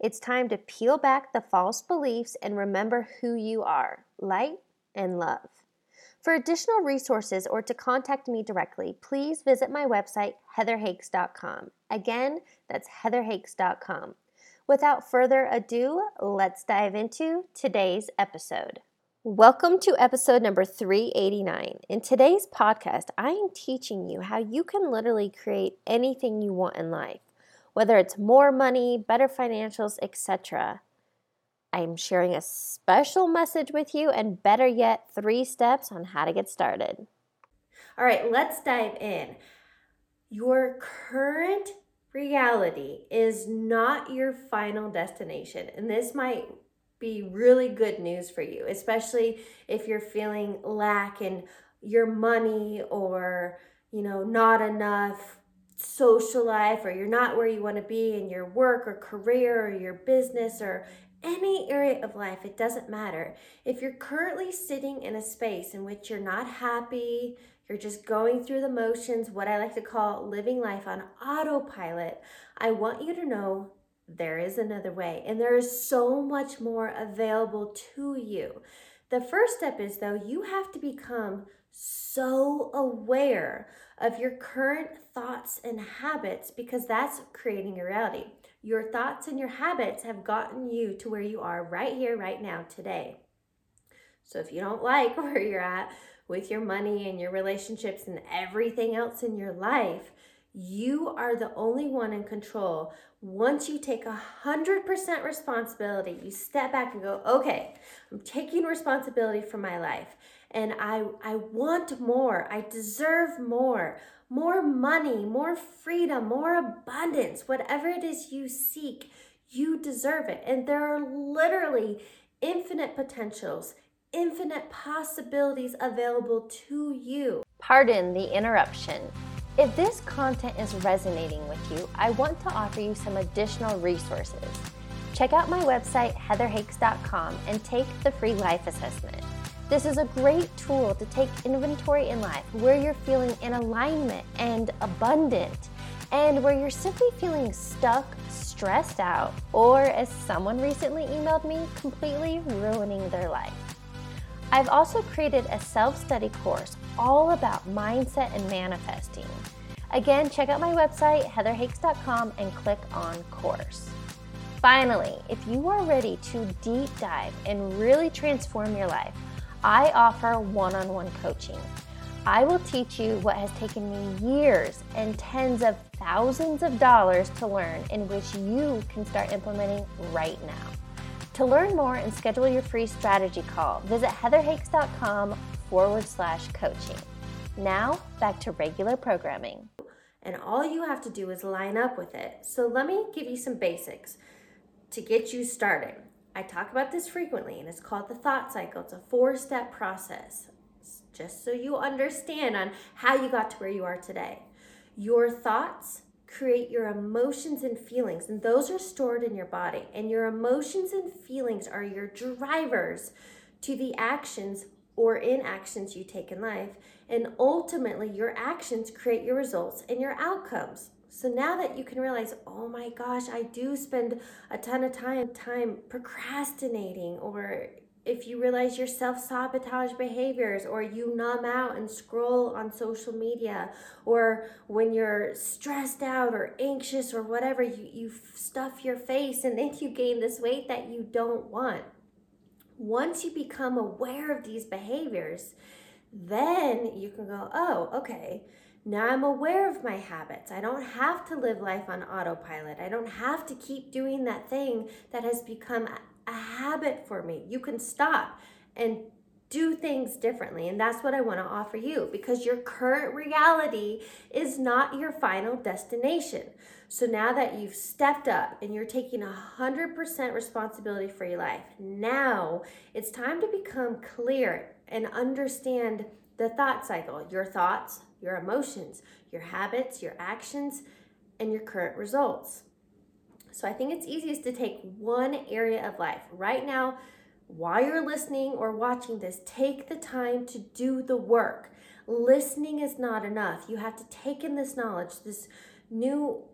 It's time to peel back the false beliefs and remember who you are light and love. For additional resources or to contact me directly, please visit my website, heatherhakes.com. Again, that's heatherhakes.com. Without further ado, let's dive into today's episode. Welcome to episode number 389. In today's podcast, I am teaching you how you can literally create anything you want in life whether it's more money, better financials, etc. I am sharing a special message with you, and better yet, three steps on how to get started. All right, let's dive in. Your current reality is not your final destination, and this might be really good news for you, especially if you're feeling lack in your money or you know not enough social life or you're not where you want to be in your work or career or your business or any area of life, it doesn't matter. If you're currently sitting in a space in which you're not happy, you're just going through the motions, what I like to call living life on autopilot, I want you to know there is another way and there is so much more available to you. The first step is though, you have to become so aware of your current thoughts and habits because that's creating your reality. Your thoughts and your habits have gotten you to where you are right here, right now, today. So if you don't like where you're at with your money and your relationships and everything else in your life, you are the only one in control. Once you take a 100% responsibility, you step back and go, okay, I'm taking responsibility for my life and I, I want more. I deserve more. More money, more freedom, more abundance, whatever it is you seek, you deserve it. And there are literally infinite potentials, infinite possibilities available to you. Pardon the interruption. If this content is resonating with you, I want to offer you some additional resources. Check out my website, heatherhakes.com, and take the free life assessment. This is a great tool to take inventory in life where you're feeling in alignment and abundant, and where you're simply feeling stuck, stressed out, or as someone recently emailed me, completely ruining their life. I've also created a self study course all about mindset and manifesting. Again, check out my website, heatherhakes.com, and click on course. Finally, if you are ready to deep dive and really transform your life, I offer one on one coaching. I will teach you what has taken me years and tens of thousands of dollars to learn, in which you can start implementing right now. To learn more and schedule your free strategy call, visit heatherhakes.com forward slash coaching. Now, back to regular programming. And all you have to do is line up with it. So, let me give you some basics to get you started. I talk about this frequently, and it's called the thought cycle. It's a four step process, just so you understand on how you got to where you are today. Your thoughts create your emotions and feelings, and those are stored in your body. And your emotions and feelings are your drivers to the actions or inactions you take in life. And ultimately, your actions create your results and your outcomes. So now that you can realize, oh my gosh, I do spend a ton of time time procrastinating or if you realize your self-sabotage behaviors or you numb out and scroll on social media or when you're stressed out or anxious or whatever you, you stuff your face and then you gain this weight that you don't want. Once you become aware of these behaviors then you can go oh okay now I'm aware of my habits. I don't have to live life on autopilot. I don't have to keep doing that thing that has become a habit for me. You can stop and do things differently. And that's what I want to offer you because your current reality is not your final destination. So now that you've stepped up and you're taking 100% responsibility for your life, now it's time to become clear and understand the thought cycle your thoughts, your emotions, your habits, your actions, and your current results. So I think it's easiest to take one area of life. Right now, while you're listening or watching this, take the time to do the work. Listening is not enough. You have to take in this knowledge, this new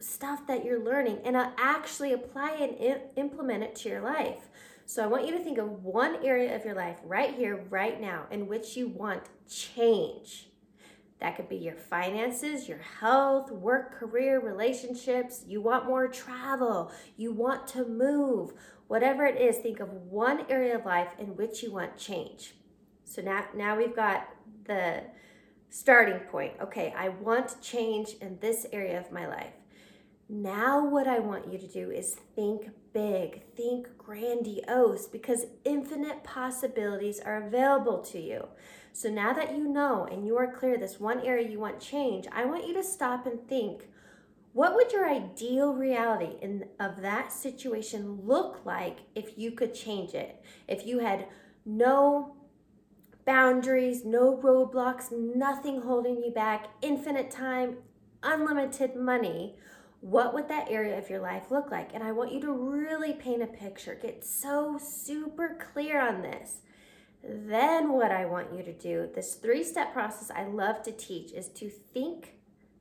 stuff that you're learning, and uh, actually apply and implement it to your life. So I want you to think of one area of your life right here, right now, in which you want change. That could be your finances, your health, work, career, relationships. You want more travel. You want to move. Whatever it is, think of one area of life in which you want change. So now, now we've got the starting point. Okay, I want change in this area of my life. Now, what I want you to do is think big, think grandiose, because infinite possibilities are available to you. So now that you know and you are clear this one area you want change, I want you to stop and think what would your ideal reality in, of that situation look like if you could change it? If you had no boundaries, no roadblocks, nothing holding you back, infinite time, unlimited money, what would that area of your life look like? And I want you to really paint a picture, get so super clear on this. Then, what I want you to do, this three step process I love to teach, is to think,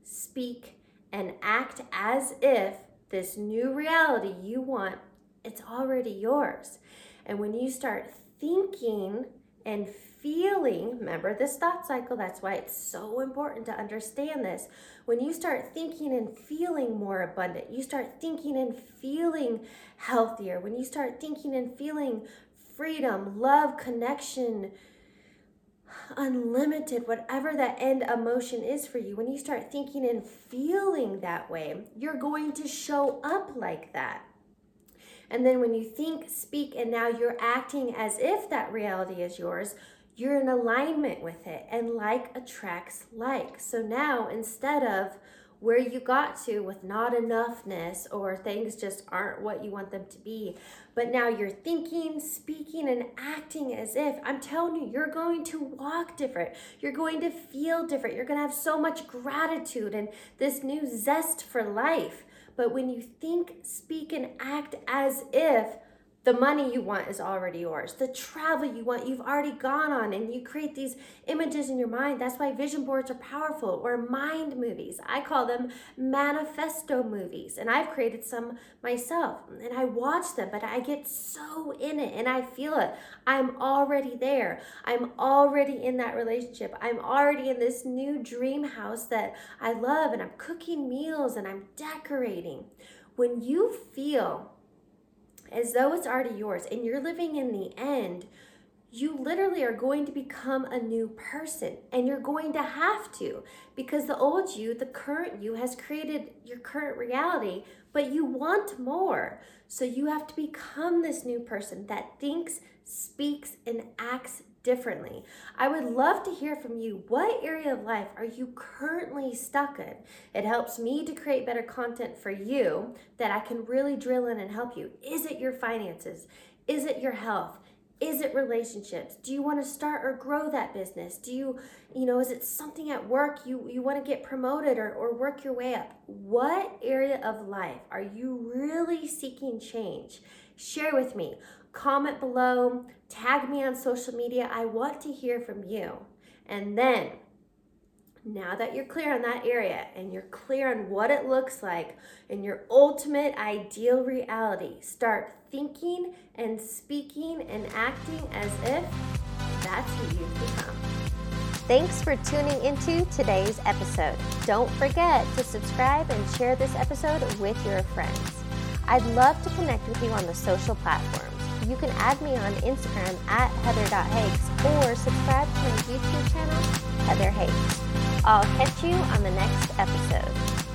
speak, and act as if this new reality you want it's already yours. And when you start thinking and feeling, remember this thought cycle, that's why it's so important to understand this. When you start thinking and feeling more abundant, you start thinking and feeling healthier, when you start thinking and feeling freedom, love, connection, unlimited, whatever that end emotion is for you, when you start thinking and feeling that way, you're going to show up like that. And then when you think, speak, and now you're acting as if that reality is yours, you're in alignment with it. And like attracts like. So now instead of where you got to with not enoughness or things just aren't what you want them to be. But now you're thinking, speaking, and acting as if I'm telling you, you're going to walk different. You're going to feel different. You're going to have so much gratitude and this new zest for life. But when you think, speak, and act as if the money you want is already yours. The travel you want, you've already gone on, and you create these images in your mind. That's why vision boards are powerful, or mind movies. I call them manifesto movies, and I've created some myself. And I watch them, but I get so in it and I feel it. I'm already there. I'm already in that relationship. I'm already in this new dream house that I love, and I'm cooking meals and I'm decorating. When you feel as though it's already yours and you're living in the end, you literally are going to become a new person and you're going to have to because the old you, the current you, has created your current reality, but you want more. So you have to become this new person that thinks, speaks, and acts differently. I would love to hear from you. What area of life are you currently stuck in? It helps me to create better content for you that I can really drill in and help you. Is it your finances? Is it your health? Is it relationships? Do you want to start or grow that business? Do you, you know, is it something at work you, you want to get promoted or, or work your way up? What area of life are you really seeking change? Share with me comment below, tag me on social media. I want to hear from you. And then, now that you're clear on that area and you're clear on what it looks like in your ultimate ideal reality, start thinking and speaking and acting as if that's who you've become. Thanks for tuning into today's episode. Don't forget to subscribe and share this episode with your friends. I'd love to connect with you on the social platforms you can add me on Instagram at heather.hakes or subscribe to my YouTube channel, Heather Hakes. I'll catch you on the next episode.